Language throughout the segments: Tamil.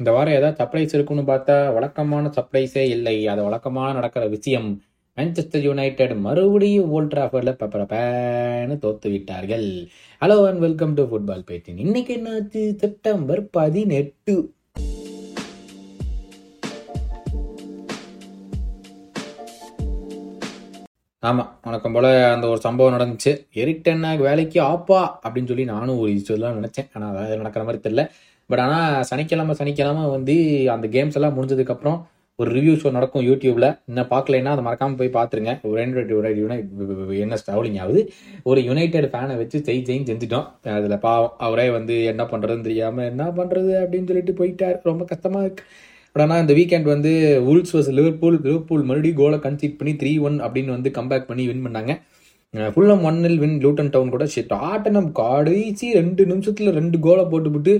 இந்த வாரம் ஏதாவது சப்ளைஸ் இருக்குன்னு பார்த்தா வழக்கமான சப்ளைஸே இல்லை அது வழக்கமாக நடக்கிற விஷயம் மான்செஸ்டர் யுனைடெட் மறுபடியும் ஓல்ட் டிராஃபர்டில் பெப்பரப்பேன்னு தோத்து விட்டார்கள் hello and welcome to football பேட்டின் இன்னைக்கு என்னாச்சு செப்டம்பர் பதினெட்டு ஆமாம் வணக்கம் போல் அந்த ஒரு சம்பவம் நடந்துச்சு எரிக் வேலைக்கு ஆப்பா அப்படின்னு சொல்லி நானும் ஒரு சொல்லலாம் நினச்சேன் ஆனால் அதாவது நடக்கிற மாதிரி தெரியல பட் ஆனால் சனிக்கிழமை சனிக்கிழமை வந்து அந்த கேம்ஸ் எல்லாம் முடிஞ்சதுக்கப்புறம் ஒரு ரிவ்யூ ஷோ நடக்கும் யூடியூப்ல இன்னும் பார்க்கலைன்னா அதை மறக்காமல் போய் பார்த்துருங்க. ஒரு யுனைட் என்ன ஸ்டவுலிங் ஆகுது. ஒரு யுனைடெட் ஃபேனை வச்சு செய் ஜெயின் செஞ்சுட்டோம். அதில் பாவம் அவரே வந்து என்ன பண்ணுறதுன்னு தெரியாமல் என்ன பண்ணுறது அப்படின்னு சொல்லிட்டு போயிட்டார். ரொம்ப கஷ்டமாக இருக்கு. பட் ஆனால் இந்த வீக்கெண்ட் வந்து உல்ஸ் வர்ஸ் லிவர்பூல் லிவர்பூல் மறுபடியும் கோலை கன்சீட் பண்ணி த்ரீ ஒன் அப்படின்னு வந்து கம்பேக் பண்ணி வின் பண்ணாங்க. ஃபுல்லம் ஒன்னில் வின் லூட்டன் டவுன் கூட ஷிட் ஆட்டனம் கடைசி ரெண்டு நிமிஷத்தில் ரெண்டு கோலை போட்டுவிட்டு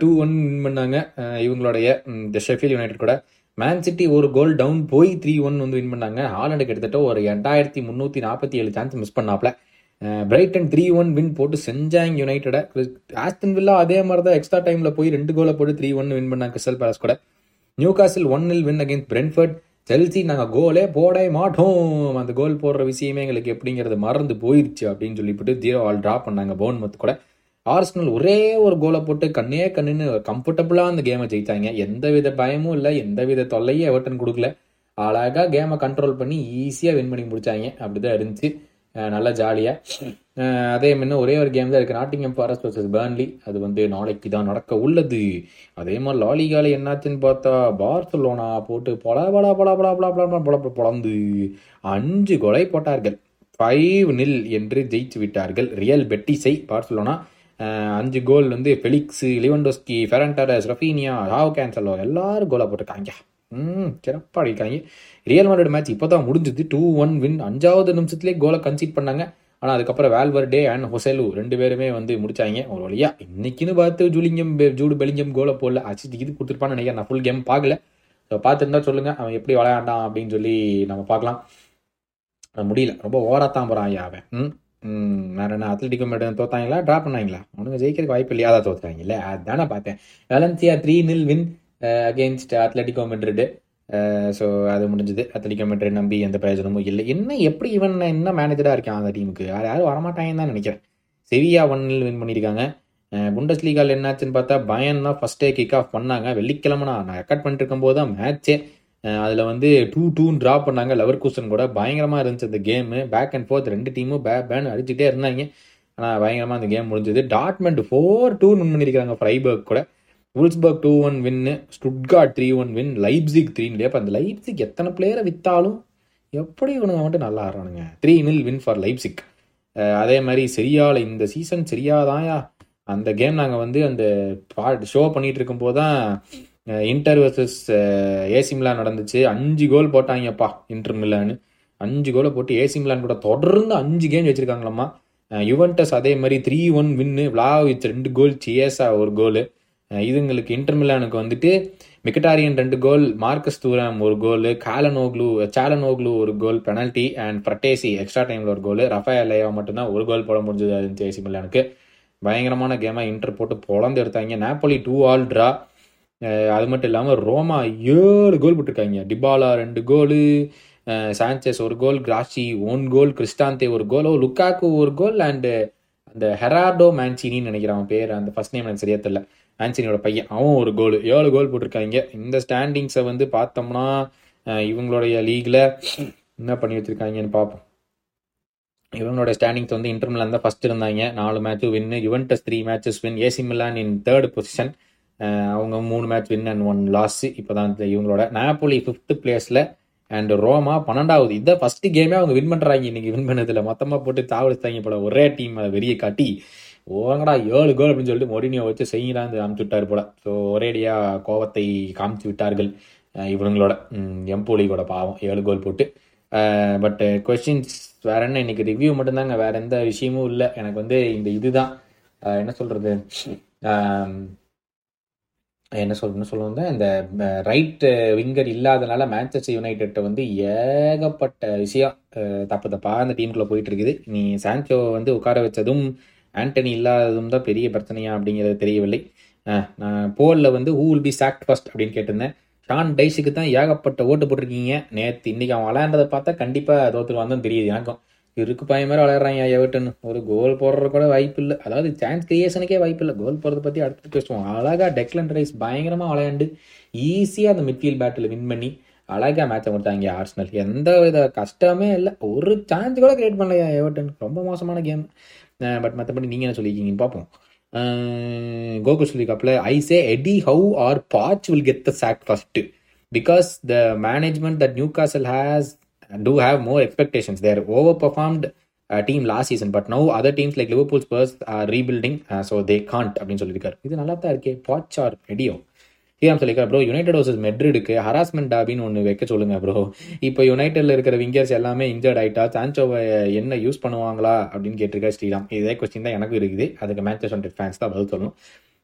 டூ ஒன் வின் பண்ணாங்க. இவங்களுடைய இந்த ஷெஃபில் யுனைடெட் கூட. மேன் சிட்டி ஒரு கோல் டவுன் போய் த்ரீ ஒன் வந்து வின் பண்ணாங்க. ஹாலண்டு கிட்டத்தட்ட ஒரு எட்டாயிரத்தி முந்நூற்றி நாற்பத்தி ஏழு சான்ஸ் மிஸ் பண்ணாப்ல பிரைட்டன் த்ரீ ஒன் வின் போட்டு செஞ்சாங்க யுனைடடை ஆஸ்டன் வில்லா அதே மாதிரி தான் எக்ஸ்ட்ரா டைமில் போய் ரெண்டு கோலை போட்டு த்ரீ ஒன் வின் பண்ணாங்க கிறிஸ்டல் பேலஸ் கூட. நியூ காசில் ஒன் இல் வின் அகேன்ஸ்ட் பிரென்ஃபர்ட் செல்சி நாங்கள் கோலே போட மாட்டோம். அந்த கோல் போடுற விஷயமே எங்களுக்கு எப்படிங்கிறது மறந்து போயிருச்சு அப்படின்னு சொல்லிவிட்டு ஜீரோ ஆல் ட்ரா பண்ணாங்க போன் மத்து கூட. ஆர்ஸ்னல் ஒரே ஒரு கோலை போட்டு கண்ணே கண்ணுன்னு கம்ஃபர்டபுளாக அந்த கேமை ஜெயித்தாங்க எந்த வித பயமும் இல்லை எந்த வித தொல்லையும் எவர்டன் கொடுக்கல. அழகாக கேமை கண்ட்ரோல் பண்ணி ஈஸியாக வின் பண்ணி முடிச்சாங்க. அப்படி தான் இருந்துச்சு நல்லா ஜாலியாக அதே மாதிரி ஒரே ஒரு கேம் தான் இருக்குது நாட்டிங்கம் ஃபாரஸ்ட் வர்சஸ் பேர்ன்லி அது வந்து நாளைக்கு தான் நடக்க உள்ளது. அதே மாதிரி லாலிகால என்னாச்சுன்னு பார்த்தா பார்சலோனா போட்டு பொல பல பல பல பல பல பல பொழந்து அஞ்சு கொலை போட்டார்கள். ஃபைவ் நில் என்று ஜெயிச்சு விட்டார்கள். ரியல் பெட்டிஸை பார்சலோனா அஞ்சு கோல் வந்து Felix Lewandowski Ferran Torres Raphinha Rao Cancelo எல்லாரும் கோலாக போட்டிருக்காங்க. ம் சிறப்பாக அடிக்காங்க ரியல் மாட்ரிட் மேட்ச் இப்போ தான் முடிஞ்சது. டூ ஒன் வின் அஞ்சாவது நிமிஷத்துலேயே கோலை கன்சீட் பண்ணாங்க. ஆனால் அதுக்கப்புறம் வேல்வர்டே அண்ட் ஹொசேலு ரெண்டு பேருமே வந்து முடிச்சாங்க. ஒரு வழியா இன்னைக்குன்னு பார்த்து ஜூலிங்கம் பெ- ஜூடு பெலிங்கம் கோலை போடல. அசிட்டு இது கொடுத்துருப்பான்னு நினைக்கிறேன். நான் ஃபுல் கேம் பார்க்கல. ஸோ பார்த்துருந்தா சொல்லுங்கள் அவன் எப்படி விளையாண்டான் அப்படின்னு சொல்லி நம்ம பார்க்கலாம். முடியல. ரொம்ப ஓவராத்தான் போகிறான் ஐயா அவன். ம் ம், வேற என்ன அத்லட்டிக்கோ மேடம் தோத்தாங்களா? ட்ரா பண்ணாங்களா? அவனுங்க ஜெயிக்கிறதுக்கு வாய்ப்பு இல்லையா அதான் இல்லை அதுதானே பார்த்தேன் Valencia three nil win against Atletico Madrid so அது முடிஞ்சது. அத்லட்டிகோ மெட்ரிட் நம்பி எந்த பிரயோஜனமும் இல்லை. என்ன எப்படி இவன் என்ன மேனேஜராக இருக்கான் அந்த டீமுக்கு யார் யாரும் வரமாட்டாங்கன்னு தான் நினைக்கிறேன். செவியா ஒன் நில் வின் பண்ணியிருக்காங்க. Uh, புண்டஸ் லீகால் என்னாச்சுன்னு பார்த்தா பயன் தான் ஃபஸ்ட்டே கிக் ஆஃப் பண்ணாங்க. வெள்ளிக்கிழமை நான் ரெக்கார்ட் பண்ணிட்டு இருக்கும்போது தான் மேட்ச்சே அதில் வந்து டூ டூன்னு ட்ரா பண்ணாங்க. லவர் கூசன் கூட பயங்கரமாக இருந்துச்சு அந்த கேமு பேக் அண்ட் ஃபோர்த் ரெண்டு டீமும் பே பேன் அடிச்சுட்டே இருந்தாங்க. ஆனால் பயங்கரமாக அந்த கேம் முடிஞ்சது. டாட்மெண்ட் ஃபோர் டூ வின் பண்ணியிருக்காங்க ஃப்ரைபர்க் கூட. Wolfsburg two one win Stuttgart three one win Leipzig three இல்லையா அப்போ அந்த லைப்ஸிக் எத்தனை பிளேயரை விற்றாலும் எப்படி இவனுங்க மட்டும் நல்லா ஆடுறானுங்க? Three nil win for Leipzig அதே மாதிரி சரியால இந்த சீசன் சரியாதாயா அந்த கேம் நாங்கள் வந்து அந்த ஷோ பண்ணிகிட்டு இருக்கும்போது தான் இன்டர் வர்சஸ் ஏசி மிலான் நடந்துச்சு. அஞ்சு கோல் போட்டாங்கப்பா இன்டர் மிலான்னு அஞ்சு கோலை போட்டு ஏசி மிலான் கூட தொடர்ந்து அஞ்சு கேம் வச்சிருக்காங்களாம்மா யுவன்டஸ் அதே மாதிரி த்ரீ ஒன் வின்னு விளாவிச் ரெண்டு கோல் சியேசா ஒரு கோல் இதுங்களுக்கு இன்டர் மில்லானுக்கு வந்துட்டு மிக்கட்டாரியன் ரெண்டு கோல் மார்க்கஸ் தூரம் ஒரு கோல் காலனோக்லு சாலனோக்லு ஒரு goal penalty and Frattesi extra டைமில் ஒரு கோல் ரஃபேலேயோ மட்டும்தான் ஒரு கோல் போட முடிஞ்சது இருந்துச்சு ஏசி மில்லானுக்கு பயங்கரமான கேமாக இன்டர் போட்டு பொழந்து எடுத்தாங்க. நாப்போலி டூ ஆல் ட்ரா அது மட்டும் இல்லாமல் ரோமா ஏழு கோல் போட்டிருக்காங்க. டிபாலா ரெண்டு கோலு சான்சஸ் ஒரு கோல் கிராச்சி ஒன் கோல் கிறிஸ்டாந்தே ஒரு கோலோ லுக்காக்கு ஒரு கோல் அண்டு அந்த ஹெராடோ மேன்சினின்னு நினைக்கிறேன் அவன் பேர். அந்த ஃபர்ஸ்ட் நேம் எனக்கு சரியா தெரியல. மேன்சினியோட பையன் அவன் ஒரு கோல் ஏழு கோல் போட்டிருக்காங்க. இந்த ஸ்டாண்டிங்ஸை வந்து பார்த்தோம்னா இவங்களுடைய லீக்ல என்ன பண்ணி வச்சிருக்காங்கன்னு பார்ப்போம். இவங்களோட ஸ்டாண்டிங்ஸ் வந்து இன்டர்மிலான் தான் ஃபர்ஸ்ட் இருந்தாங்க. நாலு match win Juventus three matches win AC Milan in third position அவங்க மூணு match win and one loss இப்போ தான் இவங்களோட நாப்போலி ஃபிஃப்த் பிளேஸில் அண்ட் ரோமா பன்னெண்டாவது. இதான் ஃபர்ஸ்ட் கேமே அவங்க வின் பண்ணுறாங்க இன்னைக்கு வின் பண்ணதில் மொத்தமாக போட்டு தாவடித்தாங்க போல ஒரே டீம் அதை வெறிய காட்டி ஓங்கடா ஏழு கோல் அப்படின்னு சொல்லிட்டு மொரினியோ வச்சு செய்யலாந்து அமுச்சு விட்டார் போல. ஸோ ஒரேடியாக கோவத்தை காமிச்சு விட்டார்கள் இவங்களோட ம், எம்போலியோட பாவம். ஏழு கோல் போட்டு பட் கொஸ்டின்ஸ் வேற என்ன? இன்னைக்கு ரிவ்யூ மட்டும்தாங்க. வேற எந்த விஷயமும் இல்லை. எனக்கு வந்து இந்த இதுதான். என்ன சொல்றது? என்ன சொல்லணும்னு சொல்ல வந்தேன்? இந்த ரைட் விங்கர் இல்லாதனால மேன்செஸ்டர் யுனைடெட்டை வந்து ஏகப்பட்ட விஷயம் தப்பு தப்பாக அந்த டீமுக்குள்ளே போயிட்டு இருக்குது நீ சான்சோ வந்து உட்கார வச்சதும் ஆண்டனி இல்லாததும் தான் பெரிய பிரச்சனையா அப்படிங்கிறது தெரியவில்லை. நான் போலில் வந்து who will be sacked first அப்படின்னு கேட்டிருந்தேன். ஷான் டைஸுக்கு தான் ஏகப்பட்ட ஓட்டு போட்டிருக்கீங்க. நேற்று இன்றைக்கி அவன் விளையாண்டதை பார்த்தா கண்டிப்பாக தோத்துருவான் தான் தெரியுது எனக்கும். இருக்கு பையன் மாதிரி விளையாடுறாங்க எவர்டன் ஒரு கோல் போடுற கூட வாய்ப்பு இல்லை. அதாவது சான்ஸ் கிரியேஷனுக்கே வாய்ப்பு இல்லை. கோல் போடுறத பற்றி அடுத்து பேசுவோம். அழகாக டெக்லன் ரைஸ் பயங்கரமாக விளையாண்டு ஈஸியாக அந்த மிட்ஃபீல்ட் பேட்டில் வின் பண்ணி அழகா மேட்சை கொடுத்தாங்க ஆர்ஸ்னல் எந்த வித கஷ்டமே இல்லை. ஒரு சான்ஸ் கூட கிரியேட் பண்ணலையா எவர்டன் ரொம்ப மோசமான கேம் பட் மற்றபடி நீங்கள் என்ன சொல்லியிருக்கீங்கன்னு பார்ப்போம். Gokul சொல்லியிருக்காப்புல I say Eddie Howe or Poch will get the sack first because the management that Newcastle has do have more expectations. They're overperformed uh, team last season, but now other teams like Liverpool, Spurs are rebuilding, uh, so they can't அப்படின்னு சொல்லியிருக்காரு. இது நல்லா தான் இருக்கே. பாட்ச் ஆர் ரெடியோ ஸ்ரீராம் சொல்லியிருக்காரு ப்ரோ யுனைடெட் வர்சஸ் மெட்ரிடுக்கு ஹராஸ்மெண்ட் டாபின்னு ஒன்று வைக்க சொல்லுங்க ப்ரோ இப்போ யுனைடெட்ல இருக்கிற விங்கர்ஸ் எல்லாமே இன்ஜர்ட் ஆயிட்டா சான்சோவை என்ன யூஸ் பண்ணுவாங்களா அப்படின்னு கேட்டிருக்காரு ஸ்ரீராம். இதே கொஸ்டின் தான் எனக்கு இருக்குது. அதுக்கு மேட்சஸ் ஹண்ட்ரட் ஃபேன்ஸ் தான் பதில் சொல்லணும்.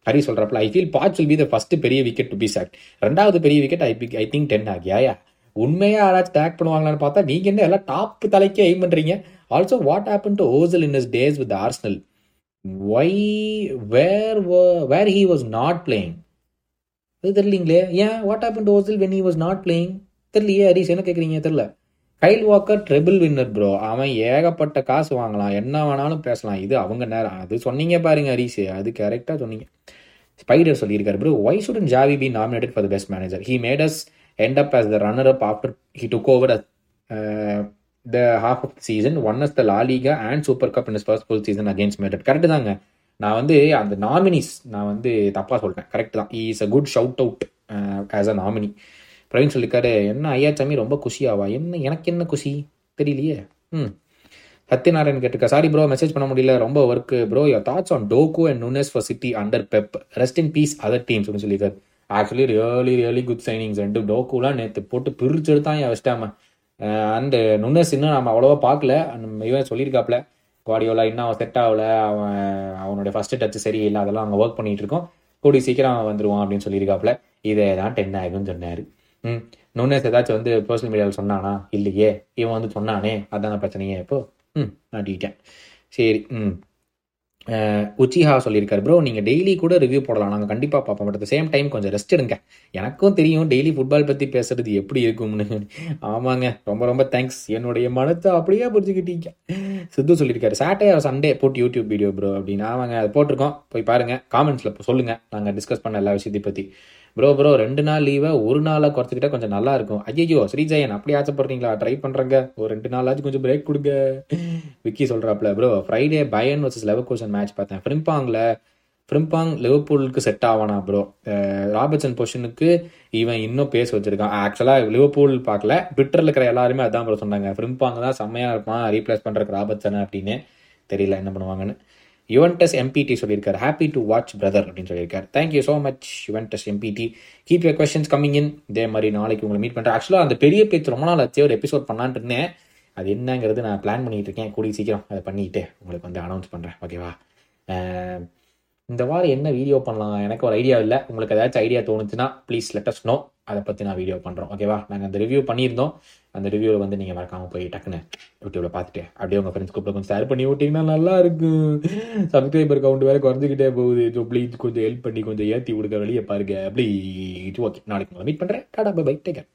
Hari சொல்கிறப்பல I feel Poch will be the first பெரிய விக்கெட் டு பி சாக்ட் ரெண்டாவது பெரிய wicket I I think ten ஆகியா உண்மையாக யாராச்சும் டேக் பண்ணுவாங்களான்னு பார்த்தா நீங்கள் என்ன எல்லாம் டாப் தலைக்கே எய்ம் பண்ணுறீங்க also what happen to Ozil in his days with Arsenal why were where he was not playing அது தெரியலீங்களே. ஏன்? What happen to Ozil when he was not playing தெரியலையே ஹரிஸ் என்ன கேட்குறீங்க தெரில Kyle Walker triple winner bro அவன் ஏகப்பட்ட காசு வாங்கலாம். என்ன வேணாலும் பேசலாம். இது அவங்க நேரம். அது சொன்னீங்க பாருங்க ஹரிஸ் அது கரெக்டாக சொன்னீங்க. ஸ்பைடர் சொல்லியிருக்காரு bro why shouldn't Xavi be nominated for the best manager he made us end up as the runner up after he took over as, uh, the half of the season, won us the La Liga and Super Cup in his first full season against Madrid. Correct தாங்க. நான் வந்து அந்த நாமினிஸ் நான் வந்து தப்பா சொல்றேன். கரெக்ட் தான். Is a good shout out as a nominee Praveen சொல்லிருக்காரு என்ன ஐயா சாமி ரொம்ப குஷியாவா? என்ன எனக்கு என்ன குஷி? தெரியலையே. ம். சத்யநாராயண் கேட்டிருக்கா சாரி ப்ரோ மெசேஜ் பண்ண முடியல. ரொம்ப work bro your thoughts on Doku and Nunes for City under Pep rest in peace other teams அப்படின்னு சொல்லியிருக்காரு. Actually really really good signings ரெண்டு டோக்குலாம் நேற்று போட்டு பிரிச்சு எடுத்தான் என் வச்சிட்டாம அண்டு நுண்ணஸ் இன்னும் நம்ம அவ்வளோவா பார்க்கல இவன் சொல்லியிருக்காப்ல குவாடியோலா இன்னும் அவன் செட் ஆகல அவன் அவனுடைய ஃபர்ஸ்ட் டச் சரியில்லை அதெல்லாம் அங்கே ஒர்க் பண்ணிட்டு இருக்கோம் கூடி சீக்கிரம் அவன் அப்படின்னு சொல்லியிருக்காப்ல இதே தான் டென் ஆகும்னு சொன்னார் ம் நுண்ணஸ் ஏதாச்சும் வந்து சோஷியல் மீடியாவில் சொன்னானா இல்லையே இவன் வந்து சொன்னானே அதான பிரச்சனையே இப்போ ம் மாட்டிக்கிட்டேன் சரி ம் உச்சிஹா சொல்லியிருக்காரு ப்ரோ நீங்கள் டெய்லி கூட ரிவ்யூ போடலாம். நாங்கள் கண்டிப்பாக பார்ப்போம். பட் அட் சேம் டைம் கொஞ்சம் ரெஸ்ட் எடுங்க. எனக்கும் தெரியும் டெய்லி ஃபுட்பால் பற்றி பேசுறது எப்படி இருக்கும்னு. ஆமாங்க. ரொம்ப ரொம்ப தேங்க்ஸ் என்னுடைய மனத்தை அப்படியே புரிஞ்சுக்கிட்டீங்க. சித்து சொல்லியிருக்காரு சாட்டர்டே சண்டே போட்டு யூடியூப் வீடியோ ப்ரோ அப்படின்னு. ஆமாங்க அதை போட்டிருக்கோம். போய் பாருங்கள் காமெண்ட்ஸில் சொல்லுங்கள் நாங்கள் டிஸ்கஸ் பண்ண எல்லா விஷயத்தையும் பற்றி ப்ரோ ப்ரோ ரெண்டு நாள் லீவை ஒரு நாளாக குறைச்சிக்கிட்டா கொஞ்சம் நல்லா இருக்கும். ஐயோ ஸ்ரீஜயன் அப்படி ஆசைப்படுறீங்களா ட்ரை பண்ணுறங்க ஒரு ரெண்டு நாளாச்சும் கொஞ்சம் பிரேக் கொடுங்க. Vicky சொல்கிறாப்ல bro Friday Bayern versus Leverkusen match பார்த்தேன். ஃப்ரிம்பாங்கில் ஃப்ரிம்பாங் லிவர்பூலுக்கு செட் ஆவானா ப்ரோ ராபர்ட்சன் பொஷனுக்கு இவன் இன்னும் பேச வச்சிருக்கான். ஆக்சுவலாக லிவர்பூல் பார்க்கல. ட்விட்டரில் இருக்கிற எல்லாருமே அதான் ப்ரோ சொன்னாங்க. ஃப்ரிம்பாங் தான் செம்மையாக இருப்பான். ரீப்ளேஸ் பண்ணுறதுக்கு ராபர்ட்சன் அப்படின்னு. தெரியல என்ன பண்ணுவாங்கன்னு. யுவன்டஸ் எம்பிடி சொல்லியிருக்காரு. ஹாப்பி டு வாட்ச் பிரதர் அப்படின்னு சொல்லியிருக்காரு. Thank you so much Juventus எம்பிடி keep your questions coming in இதே மாதிரி நாளைக்கு உங்களை மீட் பண்ணுறேன் ஆக்சுவலாக அந்த பெரிய பேச்சு ரொம்ப நாள் ஆச்சு. ஒரு எபிசோட் பண்ணலான்ட்டு இருந்தேன். அது என்னங்கிறது நான் பிளான் பண்ணிட்டு இருக்கேன். கூடிய சீக்கிரம் அதை பண்ணிட்டு உங்களுக்கு வந்து அனௌன்ஸ் பண்ணுறேன் ஓகேவா இந்த வாரம் என்ன வீடியோ பண்ணலாம்? எனக்கு ஒரு ஐடியா இல்லை. உங்களுக்கு ஏதாச்சும் ஐடியா தோணுச்சுன்னா ப்ளீஸ் லெட்டஸ்ட் நோ அதை பற்றி நான் வீடியோ பண்ணுறோம் ஓகேவா நாங்கள் அந்த ரிவ்யூ பண்ணியிருந்தோம். அந்த ரிவ்யூவில் வந்து நீங்கள் மறக்காமல் போய் டக்குன்னு யூடியூப்ல பார்த்துட்டு அப்படியே உங்கள் ஃப்ரெண்ட்ஸ் கூப்பிட்டு கொஞ்சம் ஷேர் பண்ணி விட்டிங்கன்னா நல்லா இருக்கும் சப்ஸ்கிரைபர் கவுண்ட் வேறு குறைஞ்சிக்கிட்டே போகுது. ஸோ ப்ளீஸ் கொஞ்சம் ஹெல்ப் பண்ணி கொஞ்சம் ஏற்றி கொடுக்க வெளியே பாருங்க. ப்ளீஸ் ஓகே நாளைக்கு மீட் பண்ணுறேன் டாடா பை பை டேக்கர்